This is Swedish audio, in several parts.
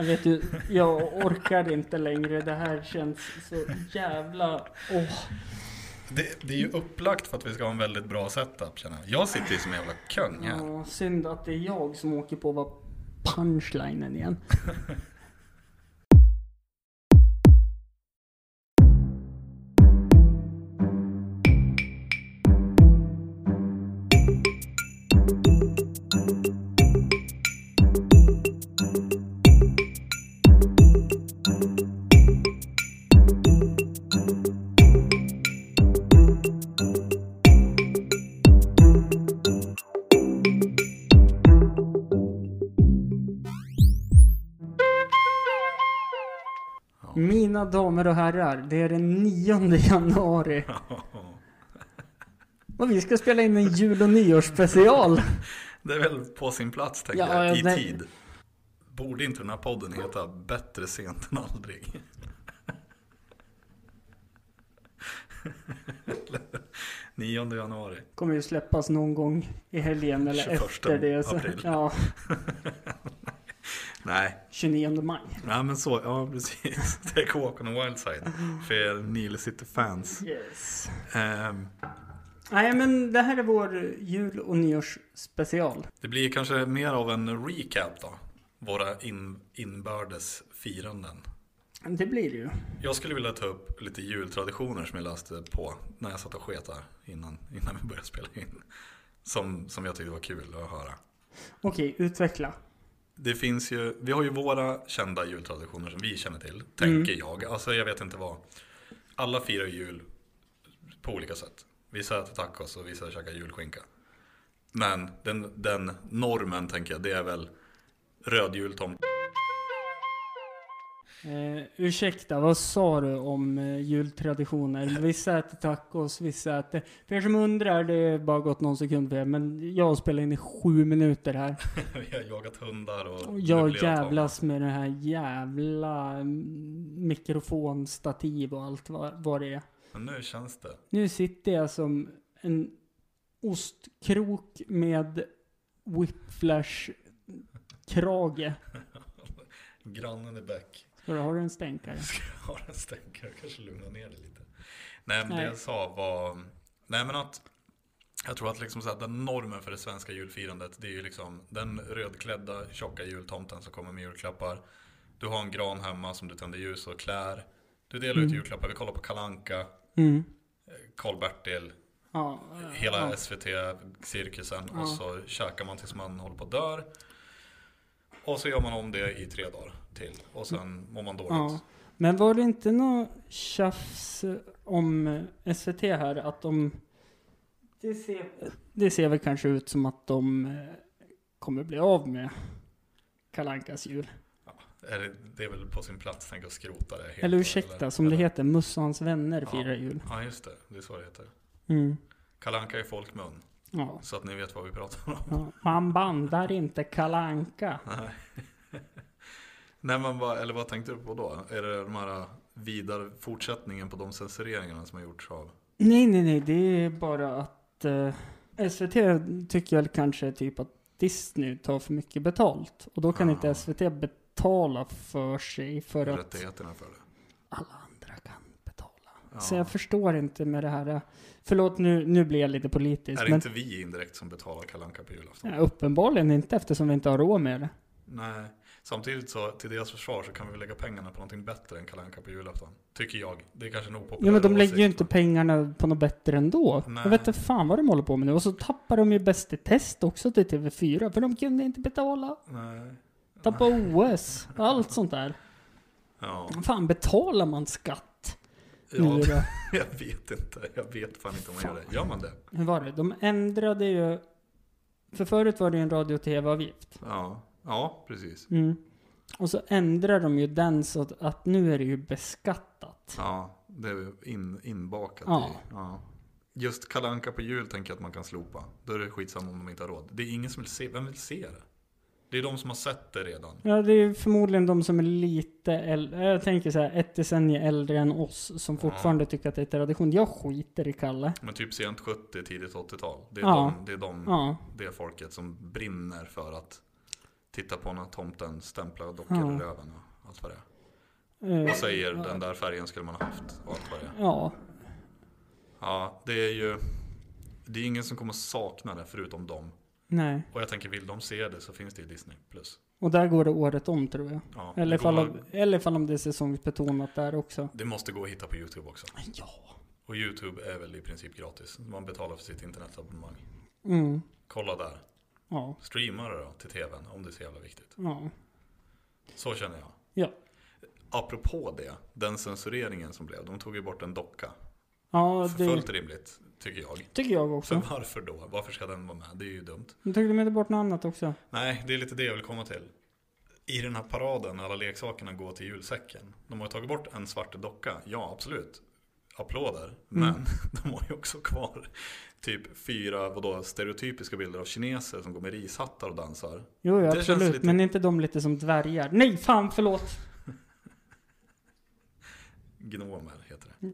Jag vet du, jag orkar inte längre. Det här känns så jävla... Åh. Det, det är ju upplagt för att vi ska ha en väldigt bra setup känner jag. Jag sitter ju som en jävla kung här. Ja, synd att det är jag som åker på vad punchlinen igen. damer och herrar, det är den 9 januari. Och vi ska spela in en jul och nyårsspecial. Det är väl på sin plats tänker Ja, jag, i det- tid. Borde inte den här podden heta Bättre sent än aldrig? 9 januari. Kommer ju släppas någon gång i helgen eller 21 efter det. Så, april. ja, Nej, 29 maj. ja, men så, ja precis. Take a walk on the wild side. För er Nile City-fans. Yes. Ehm, Nej men det här är vår jul och nyårsspecial. det blir kanske mer av en recap då. Våra in, inbördes firanden. Det blir det ju. Jag skulle vilja ta upp lite jultraditioner som jag läste på när jag satt och sket här innan, innan vi började spela in. Som, som jag tyckte var kul att höra. Okej, utveckla. Det finns ju, vi har ju våra kända jultraditioner som vi känner till, tänker jag. Alltså jag vet inte vad. Alla firar jul på olika sätt. Vissa äter tacos och vissa käkar julskinka. Men den, den normen tänker jag, det är väl röd jultomte. Eh, ursäkta, vad sa du om eh, jultraditioner? Vissa äter tacos, vissa äter... För er som undrar, det är bara gått någon sekund för er, men jag spelar in i sju minuter här. vi har jagat hundar och Och jag jävlas med det här jävla mm, mikrofonstativ och allt vad, vad det är. Men nu känns det. Nu sitter jag som en ostkrok med whiplash-krage. Grannen är back. Ska du ha en stänkare? Jag har en stänkare, kanske lugna ner dig lite. Nej, men Nej. det jag sa var... Nej, men att... Jag tror att liksom så att den normen för det svenska julfirandet, det är ju liksom den rödklädda tjocka jultomten som kommer med julklappar. Du har en gran hemma som du tänder ljus och klär. Du delar ut Mm. julklappar. Vi kollar på Kalanka, Mm. Karl-Bertil, Ja, hela ja. SVT-cirkusen. Ja. Och så käkar man tills man håller på att dör. Och så gör man om det i tre dagar till. Och sen mår man dåligt. Ja. Men var det inte något tjafs om SVT här att de... Det ser, det ser väl kanske ut som att de eh, kommer bli av med Kalankas jul. Är det, det är väl på sin plats, tänk att skrota det helt. Eller ursäkta, som det eller- heter, Mussans vänner Ja. firar jul. Ja, just det. Det är så det heter. Mm. Kalanka i folkmun. Ja. Så att ni vet vad vi pratar om. ja. Man bandar inte Kalanka. Nej. Nej, men vad, eller vad tänkte du på då? Är det de här vidare fortsättningen på de censureringarna som har gjorts av? Nej, nej, nej, det är bara att eh, SVT tycker väl kanske typ att Disney tar för mycket betalt. Och då kan Ja. inte SVT betala för sig för att Rättigheterna för det? alla andra kan betala. Ja. Så jag förstår inte med det här. eh, Förlåt, nu, nu blir jag lite politisk. Är det men inte vi indirekt som betalar Kalanka på julafton? ja, uppenbarligen inte eftersom vi inte har råd med det. Nej. Samtidigt så, till deras försvar så kan vi lägga pengarna på någonting bättre än Kalanka på julafton. Tycker jag. Det är kanske en opopulär Ja men de lägger ju inte pengarna på något bättre ändå. Nej. Jag vet inte fan vad de håller på med nu. Och så tappar de ju Bäst i test också till TV4. För de kunde inte betala. Nej. Tappa OS. Allt sånt där. Ja. Fan betalar man skatt ja, nu då? jag vet inte. Jag vet fan inte om man gör det. Gör man det? Hur var det? De ändrade ju... För förut var det ju en radio och tv-avgift. Ja. Ja, precis. Mm. Och så ändrar de ju den så att, att nu är det ju beskattat. Ja, det är in, inbakat Ja. i. Ja. Just Kalanka på jul tänker jag att man kan slopa. Då är det skitsamma om de inte har råd. Det är ingen som vill se, vem vill se det? Det är de som har sett det redan. Ja, det är förmodligen de som är lite äldre. Jag tänker så här, ett decennium äldre än oss som fortfarande tycker att det är tradition. Jag skiter i Kalle. Men typ sent 70, tidigt 80-tal. Det är, Ja. de, det, är de, Ja. det folket som brinner för att Titta på när tomten stämplar dockor Ja. i röven och allt vad det är. Eh, Och säger den där färgen skulle man ha haft och allt vad det är. Ja, Ja, det är ju... Det är ingen som kommer sakna det förutom dem. nej. Och jag tänker, vill de se det så finns det i Disney+. Plus. Och där går det året om tror jag. Ja, Eller ifall, om, eller ifall om det är säsongsbetonat där också. det måste gå att hitta på YouTube också. Ja. Och YouTube är väl i princip gratis. Man betalar för sitt internetabonnemang. Mm. Kolla där. Ja. Streama det då till tvn om det är så jävla viktigt. Ja. Så känner jag. Ja. Apropå det, den censureringen som blev. De tog ju bort en docka. Ja, För det fullt rimligt, tycker jag. tycker jag För också. varför då? Varför ska den vara med? Det är ju dumt. Nu tog de inte bort något annat också. Nej, det är lite det jag vill komma till. I den här paraden alla leksakerna går till julsäcken. De har ju tagit bort en svart docka. Ja, absolut. Applåder. Men de har ju också kvar typ fyra vadå, stereotypiska bilder av kineser som går med rishattar och dansar. Jo, jo absolut. lite- Men är inte de lite som dvärgar? Nej, fan förlåt! Gnomer heter det.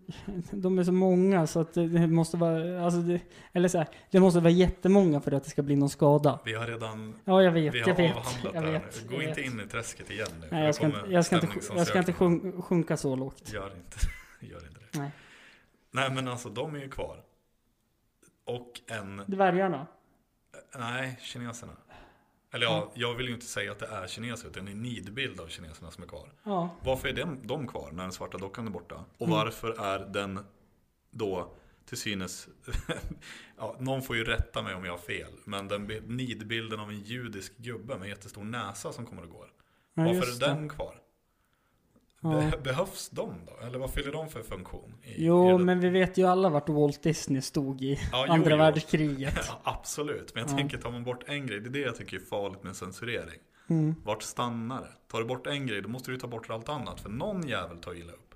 De är så många så att det måste vara, alltså det, eller så här, det måste vara jättemånga för att det ska bli någon skada. Vi har redan Ja, jag vet, vi jag har vet. avhandlat Jag det här vet. nu. Gå jag inte vet. in i träsket igen nu. Nej, jag ska, inte, jag, ska inte, jag ska inte sjunka så lågt. Gör inte, gör inte det. Nej. Nej men alltså de är ju kvar. Och en, Dvärgarna? nej kineserna. Eller ja, jag vill ju inte säga att det är kineser utan det är en nidbild av kineserna som är kvar. Ja. Varför är de, de kvar när den svarta dockan är borta? Och Mm. varför är den då till synes, ja, någon får ju rätta mig om jag har fel, men den bi- nidbilden av en judisk gubbe med jättestor näsa som kommer och går. ja Varför är det. den kvar? Be- behövs de då? Eller vad fyller de för funktion? I, i Jo, det- men vi vet ju alla vart Walt Disney stod i Ja, andra jo. världskriget. Ja, absolut, men jag Ja. tänker tar man bort en grej, det är det jag tycker är farligt med censurering. Mm. Vart stannar det? Tar du bort en grej, då måste du ta bort allt annat, för någon jävel tar illa upp.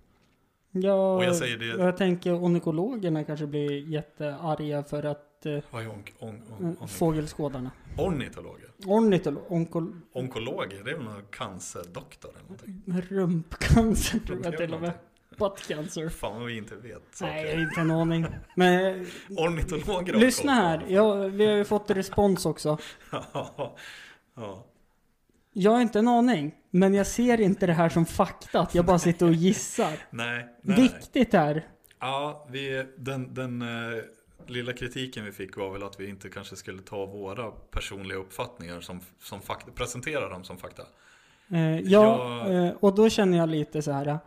Ja, Och jag säger det- jag tänker ornitologerna kanske blir jättearga för att eh, Vad är onk, on, on, on, fågelskådarna. ornitologer? Ornitolo, onkol, Onkologer, det är väl någon cancerdoktor eller någonting? rumpcancer tror jag till och med. Butt cancer. Fan vad vi inte vet saker. Nej, inte en aning. Men Ornitologer har lyssna här. Ja, vi har ju fått respons också. ja, ja. Jag har inte en aning. Men jag ser inte det här som fakta. Att jag bara sitter och gissar. Nej, nej. Viktigt här. Ja, vi, den, den eh, lilla kritiken vi fick var väl att vi inte kanske skulle ta våra personliga uppfattningar som, som fakta, presentera dem som fakta. Eh, ja, Jag- eh, och då känner jag lite så här.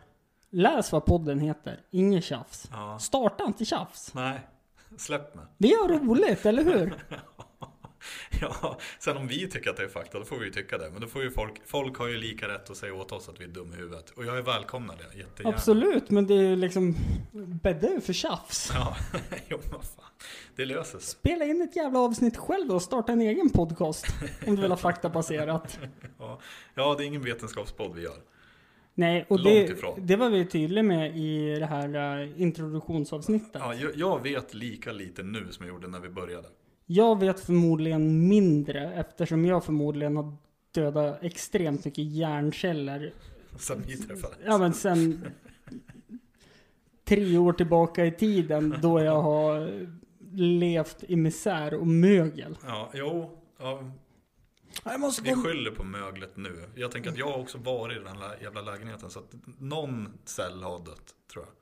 Läs vad podden heter. Inget tjafs. Ja, Starta inte tjafs. nej, släpp mig. Det är roligt, eller hur? Ja, sen om vi tycker att det är fakta, då får vi ju tycka det. Men då får ju folk, folk har ju lika rätt att säga åt oss att vi är dum i huvudet. Och jag är välkomnar det, jättegärna. Absolut, men det är ju liksom... Bädda för tjafs. Ja, jo men fan. Det löser sig. Spela in ett jävla avsnitt själv och starta en egen podcast. om du vill ha faktabaserat. Ja, ja, det är ingen vetenskapspodd vi gör. Nej, och det, det var vi tydliga med i det här uh, introduktionsavsnittet. Ja, jag, jag vet lika lite nu som jag gjorde när vi började. Jag vet förmodligen mindre eftersom jag förmodligen har dödat extremt mycket hjärnceller. Sen vi träffades. Ja men sen tre år tillbaka i tiden då jag har levt i misär och mögel. Ja, jo. Ja, Jag måste vi skyller på möglet nu. Jag tänker att jag har också varit i den här jävla lägenheten. Så att någon cell har dött, tror jag.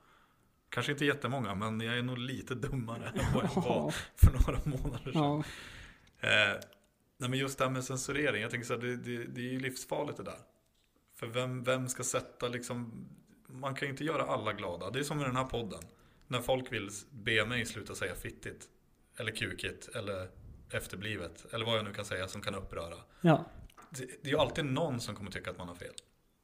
Kanske inte jättemånga, men jag är nog lite dummare än vad jag var för några månader sedan. ja. Eh, nej men just det här med censurering, jag tänker så här, det, det, det är ju livsfarligt det där. För vem, vem ska sätta liksom, man kan ju inte göra alla glada. Det är som i den här podden. När folk vill be mig sluta säga fittigt, eller kukigt, eller efterblivet, eller vad jag nu kan säga som kan uppröra. ja. Det, det är ju alltid någon som kommer tycka att man har fel.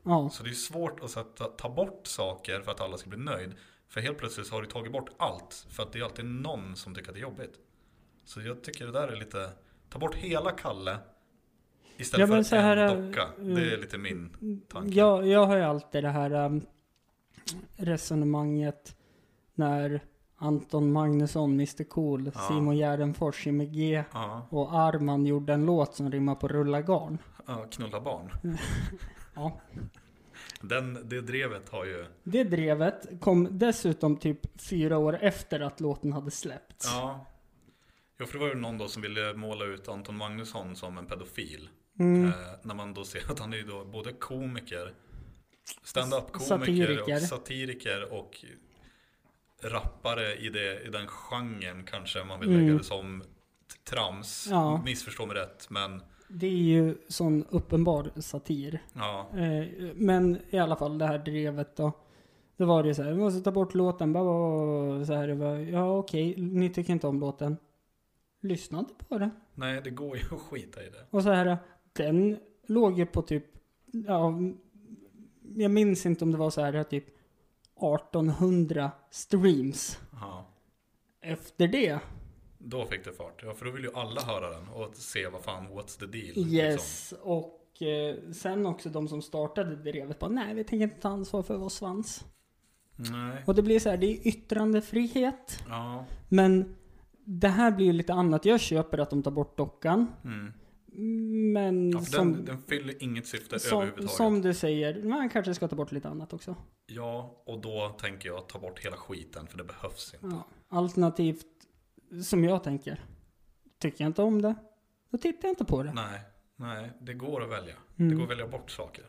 ja. Så det är svårt att sätta, ta bort saker för att alla ska bli nöjd. För helt plötsligt har du tagit bort allt. För att det är alltid någon som tycker att det är jobbigt. Så jag tycker det där är lite, ta bort hela Kalle. Istället Ja, för en här, äh, docka. Det är lite min tanke. Jag, jag har ju alltid det här um, resonemanget när Anton Magnusson, Mr Cool, Ja. Simon Gärdenfors, Jimmy G Ja, och Arman gjorde en låt som rimmar på rulla garn. ja, knulla barn. Ja. Den, det drevet har ju, Det drevet kom dessutom typ fyra år efter att låten hade släppts. ja. Jo, för det var ju någon då som ville måla ut Anton Magnusson som en pedofil. Mm. Eh, när man då ser att han är ju då både komiker, stand-up-komiker Satiriker. och satiriker och rappare i, det, i den genren kanske man vill Mm. lägga det som trams. Ja. Missförstå mig rätt, men Det är ju sån uppenbar satir. ja. Eh, men i alla fall det här drevet då. Då var det så här, vi måste ta bort låten. Bara, bara, så här, var, ja okej, ni tycker inte om låten. Lyssna inte på den. Nej, det går ju att skita i det. Och så här, den låg ju på typ, ja, jag minns inte om det var så här typ 1800 streams. Ja. Efter det, Då fick det fart. Ja, för då vill ju alla höra den och se vad fan, what's the deal? Liksom. yes, och eh, sen också de som startade drevet bara, nej vi tänker inte ta ansvar för vår svans. Nej. Och det blir så här, det är yttrandefrihet. Ja. Men det här blir ju lite annat. Jag köper att de tar bort dockan. Mm. Men ja som, den, den fyller inget syfte som, överhuvudtaget. som du säger, man kanske ska ta bort lite annat också. Ja, och då tänker jag ta bort hela skiten för det behövs inte. Ja. Alternativt, som jag tänker, tycker jag inte om det, då tittar jag inte på det. Nej, nej, det går att välja. Mm. Det går att välja bort saker.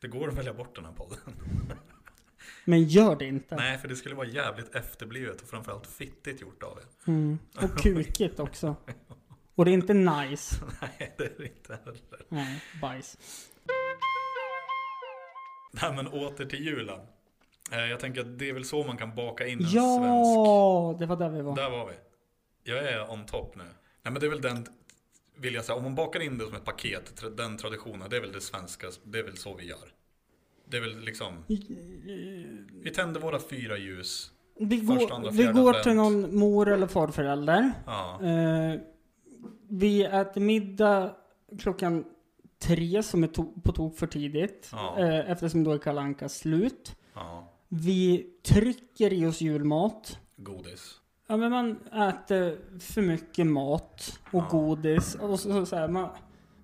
Det går att välja bort den här podden. Men gör det inte. Nej, för det skulle vara jävligt efterblivet och framförallt fittigt gjort av er. Mm. Och kukigt också. Och det är inte nice. Nej, det är det inte heller. Nej, bajs. Nej, men åter till julen. Eh, Jag tänker att det är väl så man kan baka in en svensk. Ja, det var där vi var. Där var vi. Jag är on top nu. Nej, men det är väl den, vill jag säga, om man bakar in det som ett paket, den traditionen, det är väl det svenska, det är väl så vi gör. Det är väl liksom, vi tänder våra fyra ljus. Vi Första, andra, går, vi går till någon mor eller farförälder. Ja, Eh, vi äter middag klockan tre som är to- på tok för tidigt. Ja. Eh, eftersom då är Kalle Anka slut. ja, Vi trycker i oss julmat. godis. Ja men man äter för mycket mat och Ja. godis. Och så, så, här, man,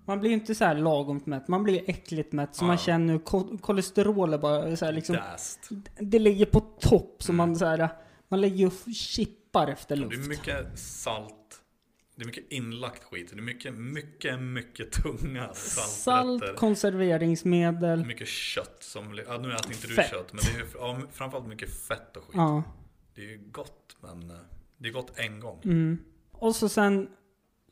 man blir inte så här lagom mätt. Man blir äckligt mätt. Så Ja. man känner hur ko- kolesterol är bara så här, liksom. Det ligger på topp. Så Mm. man så här, man lägger och chippar efter Det luft. är mycket salt. Det är mycket inlagt skit. Det är mycket, mycket, mycket tunga salträtter. Salt, konserveringsmedel. Mycket kött som, ja nu äter inte du Fett. kött, men det är ja, framförallt mycket fett och skit. Ja. Det är ju gott, men eh, det är gott en gång. Mm. Och så sen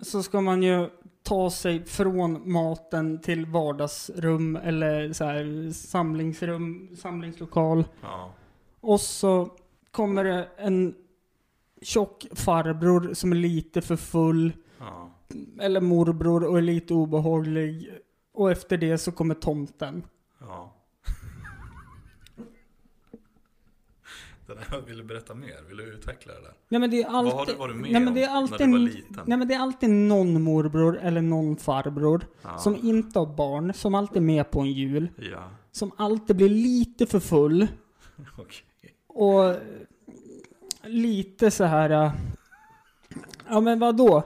så ska man ju ta sig från maten till vardagsrum eller så här samlingsrum, samlingslokal. Ja, Och så kommer det en tjock farbror som är lite för full. ja. Eller morbror och är lite obehaglig. Och efter det så kommer tomten. ja. Den här, vill du berätta mer? Vill du utveckla det där? Nej men det är alltid... Vad har du varit med nej, men det är om alltid, när du var liten? Nej men det är alltid någon morbror eller någon farbror. Ja. Som inte har barn, som alltid är med på en jul. Ja, Som alltid blir lite för full. okej. Och lite så här. äh, Ja men vad då?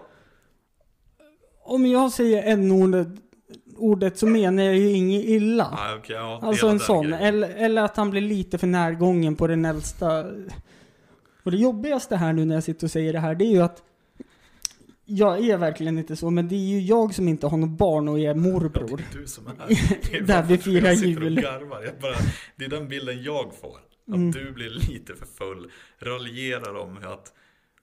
Om jag säger n-ordet ordet så menar jag ju inget illa. Ja, okej, ja, Alltså en sån. grejen. Eller, eller att han blir lite för närgången på den äldsta. Och det jobbigaste här nu när jag sitter och säger det här, det är ju att jag är verkligen inte så, men det är ju jag som inte har något barn och är Ja, morbror. det är du som är här. Är Där vi firar jag sitter och jul. garvar. Jag bara, det är den bilden jag får. Att Mm. du blir lite för full. Raljerar om att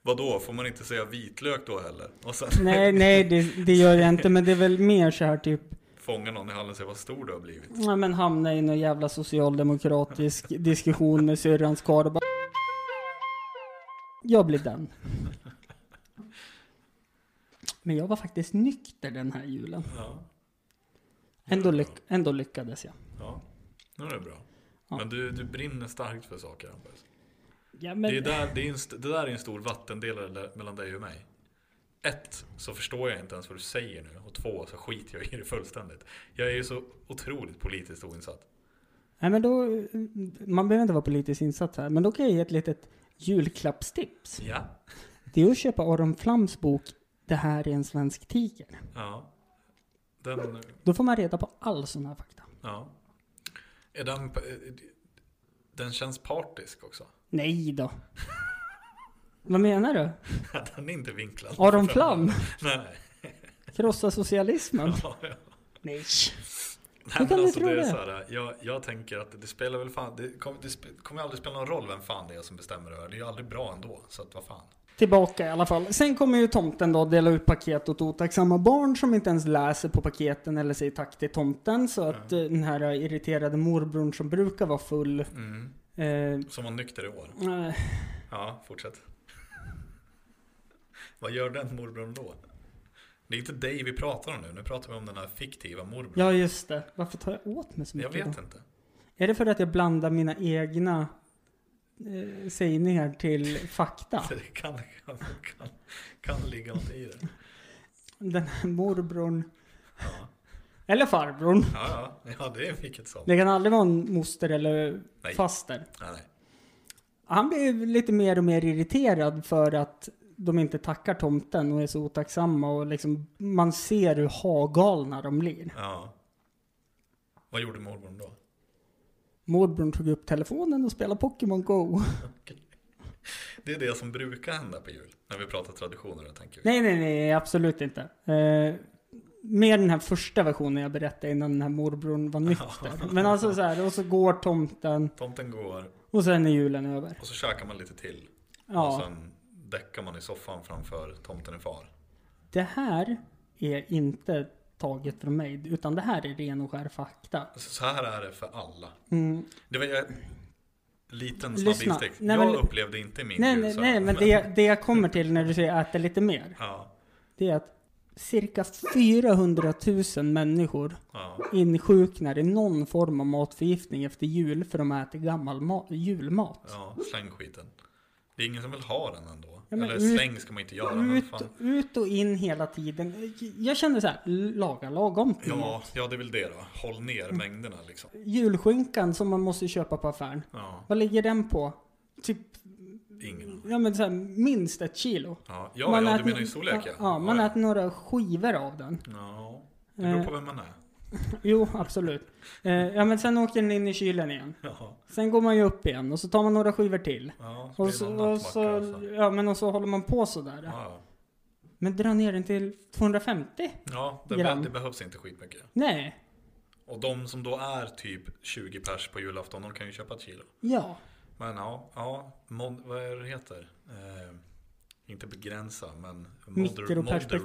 Vadå, får man inte säga vitlök då heller? Sen Nej, nej, det, det gör jag inte, men det är väl mer så här typ, fånga någon i hallen och se vad stor du har blivit. ja men hamna i någon jävla socialdemokratisk diskussion med syrrans karl och bara, Jag blir den. Men jag var faktiskt nykter den här julen. Ja, Ändå, lyck- ändå lyckades jag. ja. Nu är det bra. Men du, du brinner starkt för saker Hampus. Ja, men, Det, är där, det, är en, det där är en stor vattendelare mellan dig och mig. Ett, så förstår jag inte ens vad du säger nu. Och två, så skiter jag i det fullständigt. Jag är ju så otroligt politiskt oinsatt. nej, men då, man behöver inte vara politiskt insatt här, men då kan jag ge ett litet julklappstips. Ja. Det är att köpa Aron Flams bok Det här är en svensk tiger. Ja. Den, Då får man reda på all sån här fakta. ja. Är den, den känns partisk också. Nej då. Vad menar du? Den är inte vinklad. Aron Flam? Nej. Krossa socialismen? Ja, ja. Nej. Nej, kan men du alltså, tro det det? här, jag, jag tänker att det spelar väl fan, det kommer, det kommer aldrig spela någon roll vem fan det är som bestämmer över. Det är ju aldrig bra ändå, så att vad fan. Tillbaka i alla fall. Sen kommer ju tomten då dela ut paket åt otacksamma barn som inte ens läser på paketen eller säger tack till tomten. Så att eh, den här irriterade morbrorn som brukar vara full. Mm. Eh, Som var nykter i år. eh, Ja, fortsätt. vad gör den morbrorn då? Det är inte dig vi pratar om nu, nu pratar vi om den här fiktiva morbrorn. ja just det. Varför tar jag åt mig så jag mycket vet då? inte. Är det för att jag blandar mina egna eh, sägningar till fakta? Det kan, kan, kan, kan ligga något i det. Den här morbrorn. Ja, Eller farbrorn. ja, ja, ja det är vilket som. Det kan aldrig vara en moster eller Nej. faster. Nej, nej. Han blir lite mer och mer irriterad för att de inte tackar tomten och är så otacksamma och liksom man ser hur hagalna de blir. Ja. Vad gjorde morbrorn då? Morbrorn tog upp telefonen och spelade Pokémon Go. Det är det som brukar hända på jul. När vi pratar traditioner, tänker vi. Nej, nej, nej, absolut inte. Eh, mer den här första versionen jag berättade innan den här morbrorn var nykter. Men alltså så här, och så går tomten Tomten går och sen är julen över. och så käkar man lite till. Och Ja, sen däckar man i soffan framför tomten är far. det här är inte taget från mig, utan det här är ren och skär fakta. Så här är det för alla. Mm. Det var en liten Lyssna. snabb instick. Nej, Jag men- upplevde inte min Nej, nej, nej, men det, det jag kommer till när du säger äta lite mer, Ja, det är att cirka 400 000 människor ja, insjuknar i någon form av matförgiftning efter jul för de äter gammal ma- julmat. ja, släng skiten. Det är ingen som vill ha den ändå. Ja, men Eller ut- släng ska man inte göra. Ut, ut och in hela tiden. Jag känner så här, laga lagom Ja, ja, det är väl det då. Håll ner Mm. mängderna liksom. Julskinkan som man måste köpa på affären. Ja, Vad ligger den på? Typ, ingen. ja men så här, minst ett kilo. Ja, ja, Man ja du menar ju storlek ja. Ja, man ja, äter några skivor av den. ja. Det beror Eh, på vem man är. Jo, absolut. Eh, ja, men sen åker den in i kylen igen. Ja, Sen går man ju upp igen och så tar man några skivor till. ja Och så, och så, nattmacka och så. ja, men och så håller man på sådär. Ja, Men dra ner den till 250? ja det, Gram. det behövs inte skitmycket. Nej. Och de som då är typ 20 pers på julafton, de kan ju köpa ett kilo. Ja. Men ja, ja mod, vad är det heter? Eh, inte begränsa, men moder, moderate,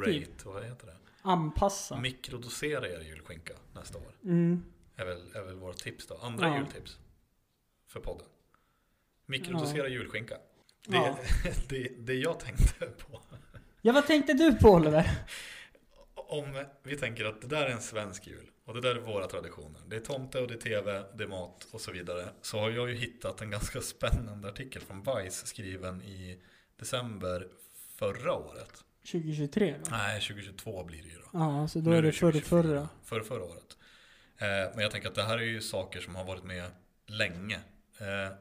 vad heter det? Anpassa. Mikrodosera er julskinka nästa år. Mm. Är väl, är väl vårt tips då. Andra Ja. jultips. För podden. Mikrodosera julskinka. Det, Ja. det, det jag tänkte på. Ja, vad tänkte du på Oliver? Om vi tänker att det där är en svensk jul. Och det där är våra traditioner. Det är tomte och det är tv, det är mat och så vidare. Så har jag ju hittat en ganska spännande artikel från Vice skriven i december förra året. 2023 då? Nej, 2022 blir det ju då. Ja, så då Nu är det förra, 2024. förra. För förra året. Eh, men jag tänker att det här är ju saker som har varit med länge. Eh,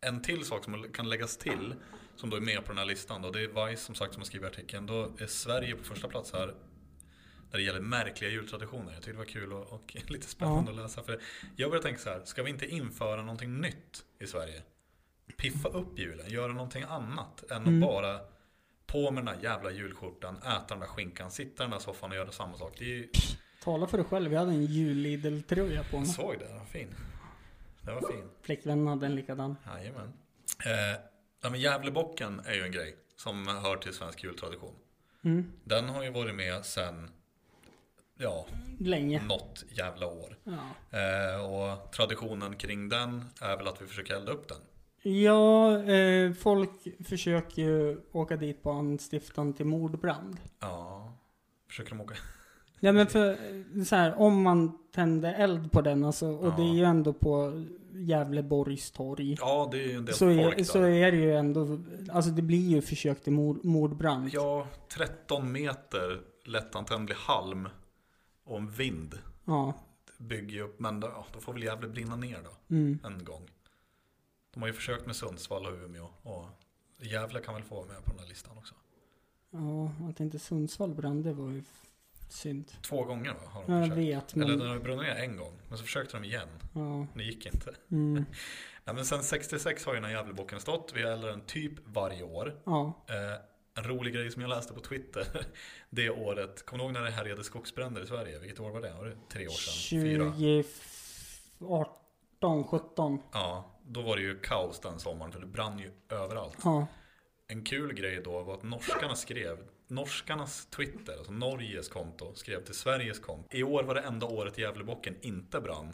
en till sak som kan läggas till, som då är med på den här listan, då, det är Vice som sagt som har skrivit artikeln. Då är Sverige på första plats här när det gäller märkliga jultraditioner. Jag tyckte det var kul och, och lite spännande att läsa. För jag börjar tänka så här, ska vi inte införa någonting nytt i Sverige? Piffa upp julen, göra någonting annat än Mm. att bara på med den där jävla julskjortan, äta den där skinkan, sitta i den där soffan och göra samma sak. Ju, Tala för dig själv, jag hade en jul-Lidl-tröja på jag mig. såg det, den var fin. Den var fin. Flickvännen hade en likadan. Jajamän. Eh, ja, men Gävlebocken är ju en grej som hör till svensk jultradition. Mm. Den har ju varit med sen, ja, Länge. något jävla år. Ja. Eh, och traditionen kring den är väl att vi försöker elda upp den. Ja, eh, folk försöker ju åka dit på anstiftan till mordbrand. Ja, försöker de åka? Ja men för eh, så här, om man tänder eld på den alltså, och Ja. det är ju ändå på Gävleborgs torg. Ja, det är ju en del Så folk är, där. så är det ju ändå, alltså det blir ju försök till mord, mordbrand. Ja, 13 meter lättantändlig halm och en vind Ja. bygger ju upp, men då, då får väl Gävle brinna ner då, Mm. en gång. De har ju försökt med Sundsvall och Umeå och Gävle kan väl få vara med på den här listan också. Ja, att inte Sundsvall brann, det var ju synd. Två gånger va, har de Jag försökt. vet, Eller men... den har brunnit ner en gång, men så försökte de igen. Ja. Det gick inte. Mm. Nej, men sen 66 har ju den här Gävlebocken stått. Vi eldar den typ varje år. Ja. Eh, En rolig grej som jag läste på Twitter det året. Kommer du ihåg när det härjade skogsbränder i Sverige? Vilket år var det? Var det tre år sedan? Fyra? 2018, 17. Ja, då var det ju kaos den sommaren för det brann ju överallt. Ja. En kul grej då var att norskarna skrev, norskarnas Twitter, alltså Norges konto, skrev till Sveriges konto. I år var det enda året Gävlebocken inte brann.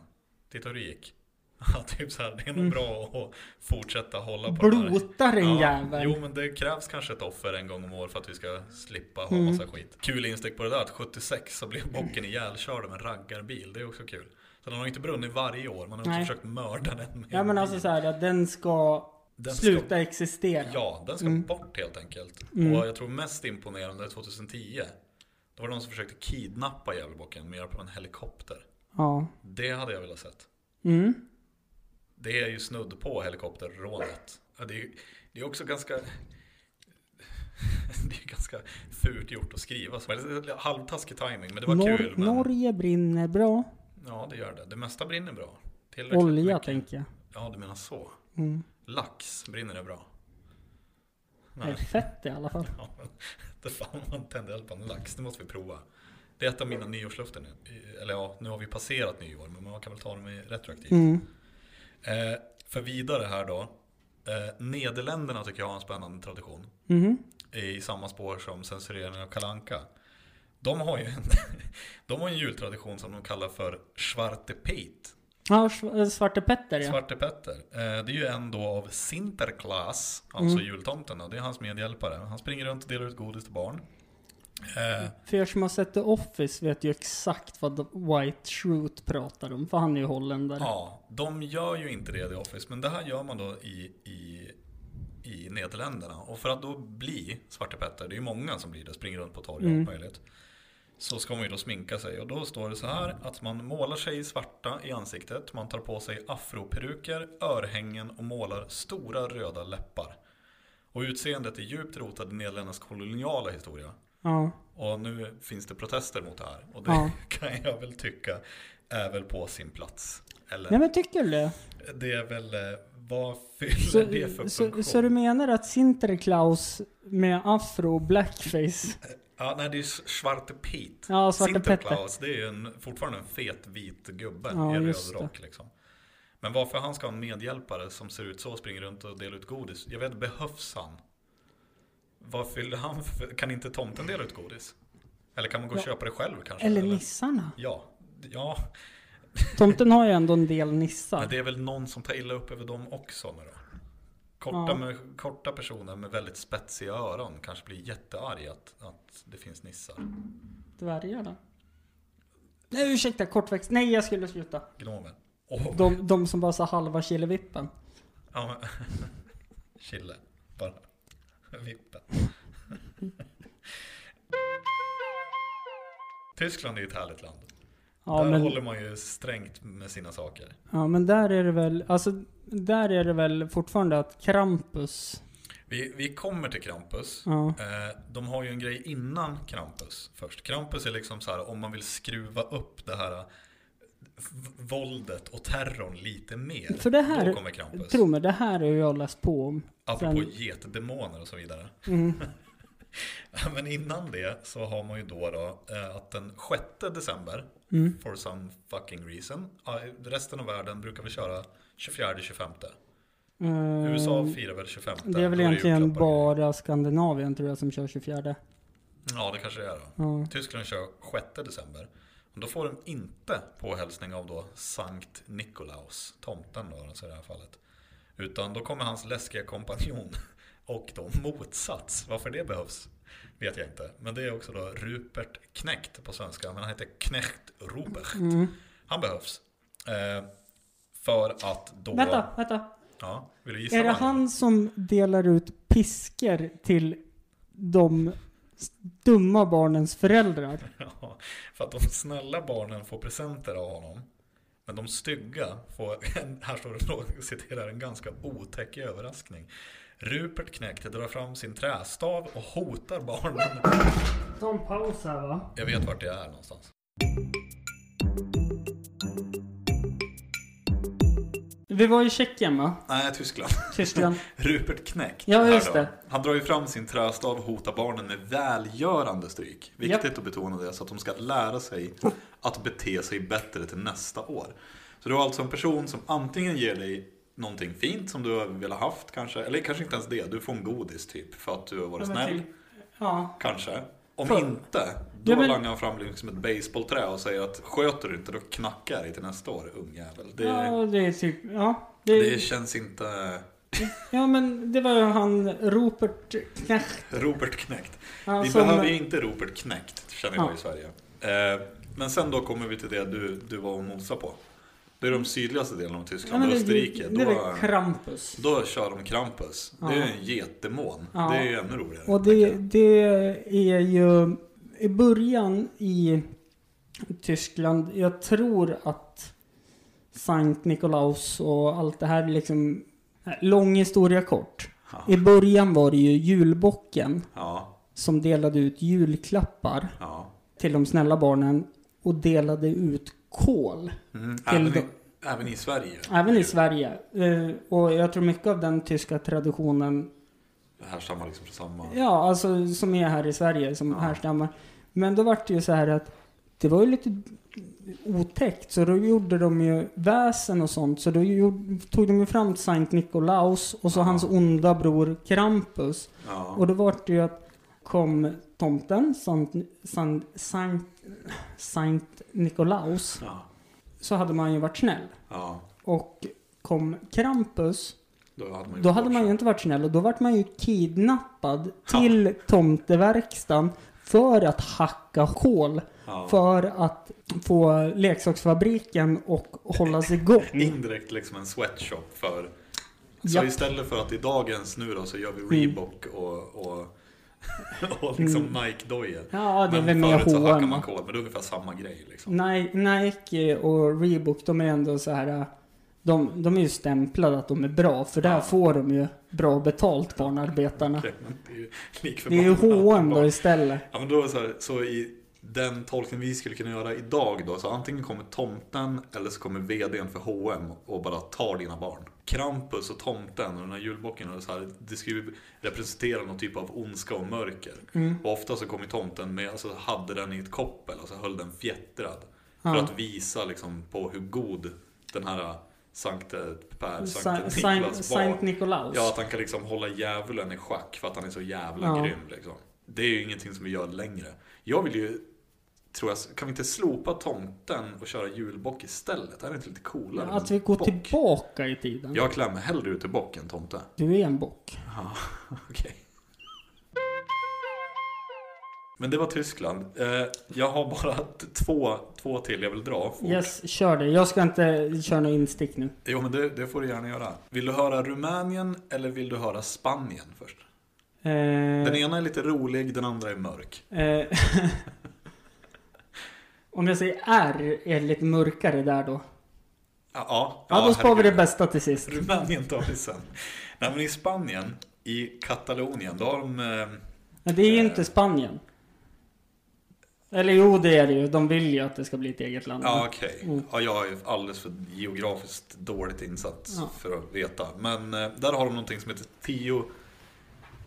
Titta hur det gick. Ja, typ så här, det är nog bra att fortsätta hålla på Blotar en Ja, jävel. Jo men det krävs kanske ett offer en gång om året för att vi ska slippa ha Mm. massa skit. Kul instick på det där att 76 så blev bocken ihjälkörd av en raggarbil. Det är också kul. Så den har inte brunnit varje år, man har också Nej. försökt mörda den Ja en men alltså så här, att den ska Den ska- sluta existera. Ja, den ska Mm. bort helt enkelt. Mm. Och jag tror mest imponerande 2010. Då var det någon som försökte kidnappa Gävlebocken med hjälp av en helikopter. Ja. Det hade jag velat sett. Mm. Det är ju snudd på helikopterrånet. Ja, det, är, det är också ganska... Det är ganska fult gjort att skriva Halvtaskig timing men det var Nor- kul. Men, Norge brinner bra. Ja, det gör det. Det mesta brinner bra. Tillräckligt Olja mycket. tänker jag. Ja, du menar så. Mm. Lax, brinner det bra? Det är fett i alla fall. Ja, men det fan man tänder eld på en lax, det måste vi prova. Det är ett av mina nyårslöften. Eller ja, nu har vi passerat nyår, men man kan väl ta det med retroaktivt. Mm. Eh, för vidare här då. Eh, Nederländerna tycker jag har en spännande tradition. Mhm. I samma spår som censureringen av Kalanka. De har ju en, de har en jultradition som de kallar för Svarte Pete. Ja, eh, Svarte Petter ja. Svarte Petter. Eh, det är ju en då av Sinterklaas, alltså Mm. jultomten. Det är hans medhjälpare. Han springer runt och delar ut godis till barn. Eh, För er som har sett The Office vet ju exakt vad White Shroot pratar om. För han är ju holländare. Ja, de gör ju inte det i The Office, men det här gör man då i, i, i Nederländerna. Och för att då bli Svarte Petter, det är ju många som blir det, springer runt på torg och Mm. allt möjligt. Så ska man ju då sminka sig och då står det så här att man målar sig i svarta i ansiktet, man tar på sig afroperuker, örhängen och målar stora röda läppar. Och utseendet är djupt rotat i Nederländernas koloniala historia. Ja. Och nu finns det protester mot det här. Och det Ja. kan jag väl tycka är väl på sin plats. Eller? Nej men tycker du det? Det är väl, eh, vad fyller Så, det för så, funktion? så du menar att Sinterklaus med afro och blackface Ja, nej det är Svarte Pete. Ja, Svarte Sinterklaas, det är ju en, fortfarande en fet vit gubbe Ja, i röd rock liksom. Men varför han ska ha en medhjälpare som ser ut så, springer runt och delar ut godis? Jag vet, behövs han? Vad fyller han för, Kan inte tomten dela ut godis? Eller kan man gå och Ja. köpa det själv kanske? Eller nissarna? Ja, ja. Tomten har ju ändå en del nissar. Men det är väl någon som tar illa upp över dem också nu då? Korta, med, korta personer med väldigt spetsiga öron kanske blir jättearg att, att det finns nissar. Dvärgar då? Nej ursäkta, kortväxt. Nej jag skulle sluta. Gnomer. Åh, De, de som bara sa halva killevippen. ja, men, Chille, bara. Vippen. Tyskland är ju ett härligt land. Ja Där men, håller man ju strängt med sina saker. ja men där är det väl, alltså där är det väl fortfarande att Krampus, Vi, vi kommer till Krampus. ja. Eh, de har ju en grej innan Krampus först. Krampus är liksom så här om man vill skruva upp det här v- våldet och terrorn lite mer. För det här- då kommer Krampus. Tro mig, det här har jag läst på om. Apropå sen- getdemoner och så vidare. Mm. Men innan det så har man ju då, då eh, att den 6 december, Mm. for some fucking reason, ja, resten av världen brukar vi köra 24-25. Eh, USA firar väl 25. Det är väl egentligen bara Skandinavien tror jag som kör 24. Ja, det kanske det är då. Ja. Tyskland kör 6 december. Och Då får de inte påhälsning av då Sankt Nikolaus, tomten då alltså i det här fallet. Utan då kommer hans läskiga kompanjon och då motsats. Varför det behövs vet jag inte. Men det är också då Rupert Knecht på svenska. Men han heter Knecht Robert. Mm. Han behövs. Eh, för att då... Vänta, vänta. Ja, vill du gissa Är det han som delar ut pisker till de dumma barnens föräldrar? Ja, för att de snälla barnen får presenter av honom. Men de stygga får, här står det, citerar, en ganska otäck överraskning. Rupert Knecht drar fram sin trästav och hotar barnen. Ta en paus här va? Jag vet vart det är någonstans. Vi var i Tjeckien va? Nej, Tyskland. Tyskland. Rupert Knäckt. Ja, just det. Han drar ju fram sin trästav och hotar barnen med välgörande stryk. Viktigt att betona det, så att de ska lära sig att bete sig bättre till nästa år. Så du har alltså en person som antingen ger dig någonting fint som du har velat haft kanske, eller kanske inte ens det, du får en godis typ för att du har varit Ja, snäll. Ja. Kanske. Om För- inte, då Ja, men- langar han fram liksom ett baseballträ och säger att sköter du inte då knackar jag till nästa år, ungjävel. Det, ja, det är typ, ja. Det, det känns inte... ja men det var ju han Rupert Knecht. Robert Knäckt. Ja, Vi som- behöver ju inte Robert Knäckt, känner jag Ja. i Sverige. Eh, men sen då kommer vi till det du, du var och nosade på. Det är de sydligaste delarna av ja, Tyskland, men det, Österrike. det, det då, är Krampus. då kör de Krampus. Det är Ja. en getdemon. Ja. Det är ju ännu roligare. Och det, det är ju i början i Tyskland, jag tror att Sankt Nikolaus och allt det här liksom, lång historia kort. I början var det ju julbocken Ja, som delade ut julklappar ja. till de snälla barnen och delade ut kol. Mm. Även, i, även i Sverige. Även i Sverige. Eh, Och jag tror mycket av den tyska traditionen Det här stammar liksom från samma... Ja, alltså som är här i Sverige, som Ja. härstammar. Men då var det ju så här att det var ju lite otäckt, så då gjorde de ju väsen och sånt. Så då gjorde, tog de ju fram Sankt Nikolaus och så Ja. hans onda bror Krampus. Ja. Och då var det ju att kom tomten, Sankt, Sankt, Sankt, Sankt Nikolaus, Ja. så hade man ju varit snäll. ja. Och kom Krampus, Då hade man ju då hade man ju sig. inte varit snäll och då vart man ju kidnappad Ja. till tomteverkstan för att hacka hål. Ja. För att få leksaksfabriken och hållas igång. Indirekt liksom en sweatshop för... Så Japp. istället för att i dagens nu då så gör vi Mm. Reebok och, och, och liksom Mm. Nike-dojor. Ja, det är väl Men mer förut så H&M man kol, men det är ungefär samma grej liksom. Ni- Nike och Reebok, de är ändå så här. De, de är ju stämplade att de är bra, för där Ja. får de ju bra betalt, barnarbetarna. Men det är ju Det är ju förbannat H&M då istället. Ja men då så, här, så i den tolkning vi skulle kunna göra idag då, så antingen kommer tomten eller så kommer vdn för H&M och bara tar dina barn. Krampus och tomten och den här julbocken, och så här, det ju representera någon typ av ondska och mörker. Mm. Och ofta så kom ju tomten med, alltså hade den i ett koppel och så höll den fjättrad. Ja. För att visa liksom på hur god den här Sankte Per, Sa- Sankte Niklas var. Saint Nikolaus. Ja, att han kan liksom hålla djävulen i schack för att han är så jävla Ja. grym liksom. Det är ju ingenting som vi gör längre. Jag vill ju, tror jag, kan vi inte slopa tomten och köra julbock istället? Är det inte lite coolare? Att med vi går bock? tillbaka i tiden. Jag klär mig hellre ut till bock än tomte. Du är en bock. Ja, okej. Men det var Tyskland. Eh, Jag har bara två, två till jag vill dra fort. Yes, kör det. Jag ska inte köra något instick nu. Jo, men det, det får du gärna göra. Vill du höra Rumänien eller vill du höra Spanien först? Eh, Den ena är lite rolig, den andra är mörk. eh, om jag säger R är lite mörkare där då. Ja, ja, Ja, då sparar vi det bästa till sist. Rumänien tar vi sen. Nej, men i Spanien, i Katalonien, då har de... Eh, Men det är ju Eh. inte Spanien. Eller jo, det är det ju. De vill ju att det ska bli ett eget land. ja, okej. Mm. Ja, jag är alldeles för geografiskt dåligt insatt Ja. för att veta. Men eh, där har de någonting som heter Tio...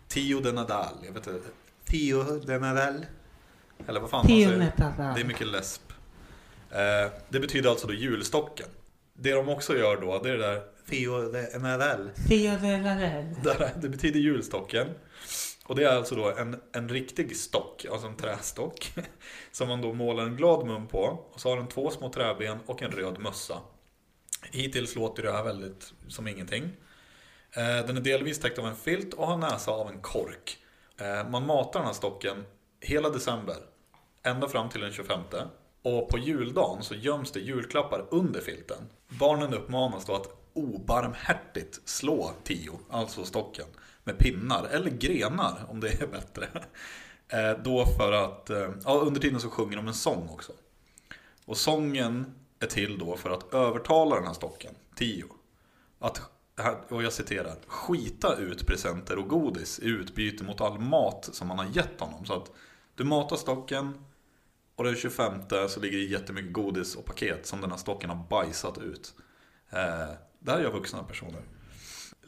Tio de Nadal. Jag vet inte. Tio de Nadal. Eller vad fan man säger. Det är mycket läsp. Eh, det betyder alltså då julstocken. Det de också gör då, det är det där. Där, det betyder julstocken. Och det är alltså då en, en riktig stock, alltså en trästock. Som man då målar en glad mun på. Och så har den två små träben och en röd mössa. Hittills låter det här väldigt som ingenting. Eh, Den är delvis täckt av en filt och har näsa av en kork. Eh, Man matar den här stocken hela december. Ända fram till den 25. Och på juldagen så göms det julklappar under filten. Barnen uppmanas då att obarmhärtigt slå Tio, alltså stocken, med pinnar eller grenar om det är bättre. Eh, då för att, eh, ja under tiden så sjunger de en sång också. Och sången är till då för att övertala den här stocken, Tio, att, och jag citerar, skita ut presenter och godis i utbyte mot all mat som man har gett honom. Så att du matar stocken och den 25 så ligger det jättemycket godis och paket som den här stocken har bajsat ut. Eh, Det här gör vuxna personer.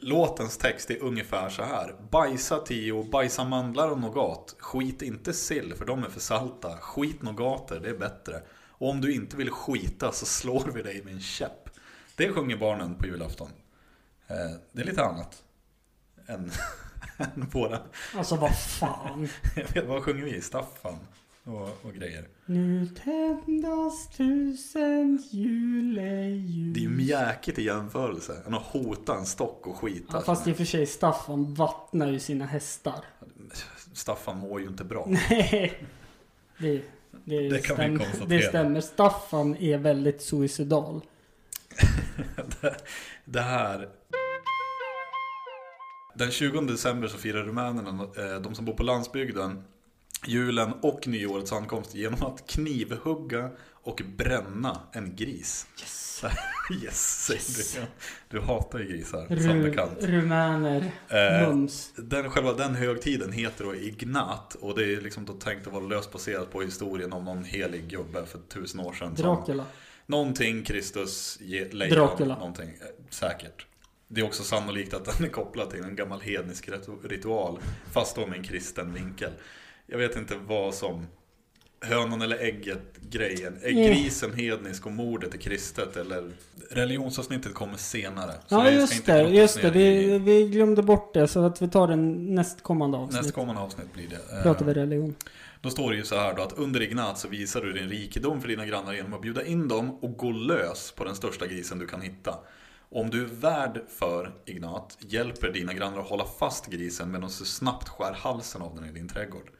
Låtens text är ungefär så här. Bajsa Tio, bajsa mandlar och nougat. Skit inte sill för de är för salta. Skit nougater, det är bättre. Och om du inte vill skita så slår vi dig med en käpp. Det sjunger barnen på julafton. Eh, Det är lite annat. Än, än våra... Alltså vad fan. Jag vet, vad sjunger vi? Staffan och, och grejer. Nu tändas tusen juleljus. Det är ju mjäkigt i jämförelse än att hota en stock och skita. Ja, fast i och för sig Staffan vattnar ju sina hästar. Staffan mår ju inte bra. Nej. Det, det, Det kan vi stämmer. konstatera. Det stämmer. Staffan är väldigt suicidal. det, det här... Den 20 december så firar rumänerna, eh, de som bor på landsbygden, julen och nyårets ankomst genom att knivhugga och bränna en gris. Yes. yes, Yes. du. Du hatar ju grisar, som Ru, bekant. rumäner. Eh, Mums. den, själva den högtiden heter då Ignat och det är liksom då tänkt att vara löst baserat på historien om någon helig gubbe för tusen år sedan. som- Dracula. Någonting Kristus lejon, någonting, eh, säkert. Det är också sannolikt att den är kopplad till en gammal hednisk ritu- ritual, fast då med en kristen vinkel. Jag vet inte vad som, hönan eller ägget grejen, är Mm. grisen hednisk och mordet är kristet eller religionsavsnittet kommer senare. Ja just det, just det. Vi, vi glömde bort det så att vi tar den nästkommande avsnitt. Nästkommande avsnitt blir det. Eh, Pratar vi religion. Då står det ju så här då att under Ignat så visar du din rikedom för dina grannar genom att bjuda in dem och gå lös på den största grisen du kan hitta. Om du är värd för Ignat hjälper dina grannar att hålla fast grisen medan du snabbt skär halsen av den i din trädgård.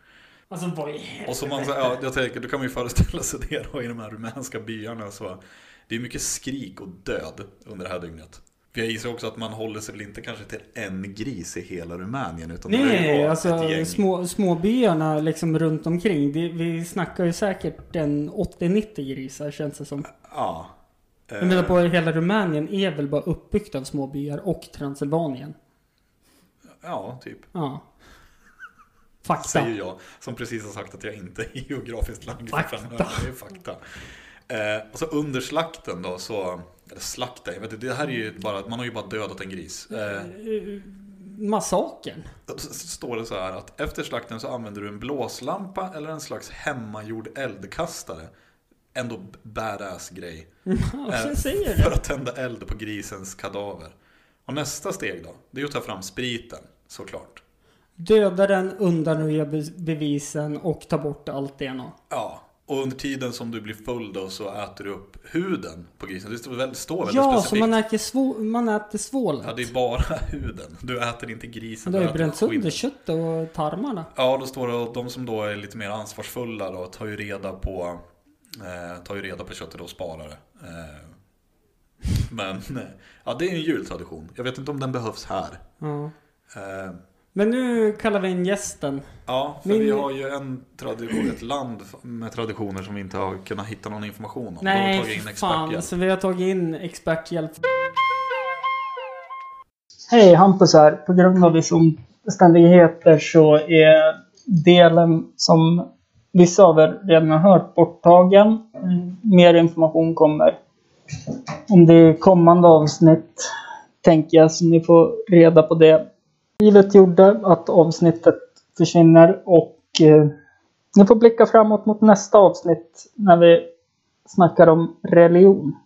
Alltså vad i Och så man, helvete? ja, jag tänker, då kan man ju föreställa sig det då i de här rumänska byarna. Så det är mycket skrik och död under det här dygnet. För jag gissar också att man håller sig väl inte kanske till en gris i hela Rumänien. Utan Nej, alltså små, småbyarna liksom runt omkring. Det, vi snackar ju säkert en 80-90 grisar känns det som. Ja. Jag menar Eh, på hela Rumänien är väl bara uppbyggt av småbyar och Transylvanien. Ja, typ. Ja. Fakta. Säger jag, som precis har sagt att jag inte är geografiskt lagd Fakta. Det är fakta. Eh, och så under slakten då så, eller slakten, jag vet inte, det här är ju bara, man har ju bara dödat en gris. Eh, Eh, Massakern. står det så här att efter slakten så använder du en blåslampa eller en slags hemmagjord eldkastare. Ändå badass grej. Ja, Eh, För att tända eld på grisens kadaver. Och nästa steg då, det är att ta fram spriten, såklart. Döda den, undanröja be- bevisen och ta bort allt DNA. Ja, och under tiden som du blir full då så äter du upp huden på grisen. Det står väldigt, står väldigt Ja, så specifikt. man äter, svå, man äter svålet. Ja, det är bara huden. Du äter inte grisen. Men det har du ju bränt sönder köttet och tarmarna. Ja, då står det att de som då är lite mer ansvarsfulla då tar ju reda på, eh, tar ju reda på köttet och sparar det. Eh, men eh, ja, det är en jultradition. Jag vet inte om den behövs här. Ja. Eh, Men nu kallar vi in gästen. ja, för Min- vi har ju en tradition, ett land med traditioner som vi inte har kunnat hitta någon information om. Då har vi Nej, tagit in fan. Så vi har tagit in experthjälp. Hej, Hampus här. På grund av vissa omständigheter så är delen som vissa av er redan har hört borttagen. Mm, mer information kommer om det är kommande avsnitt, tänker jag, så ni får reda på det. Livet gjorde att avsnittet försvinner och eh, ni får blicka framåt mot nästa avsnitt när vi snackar om religion.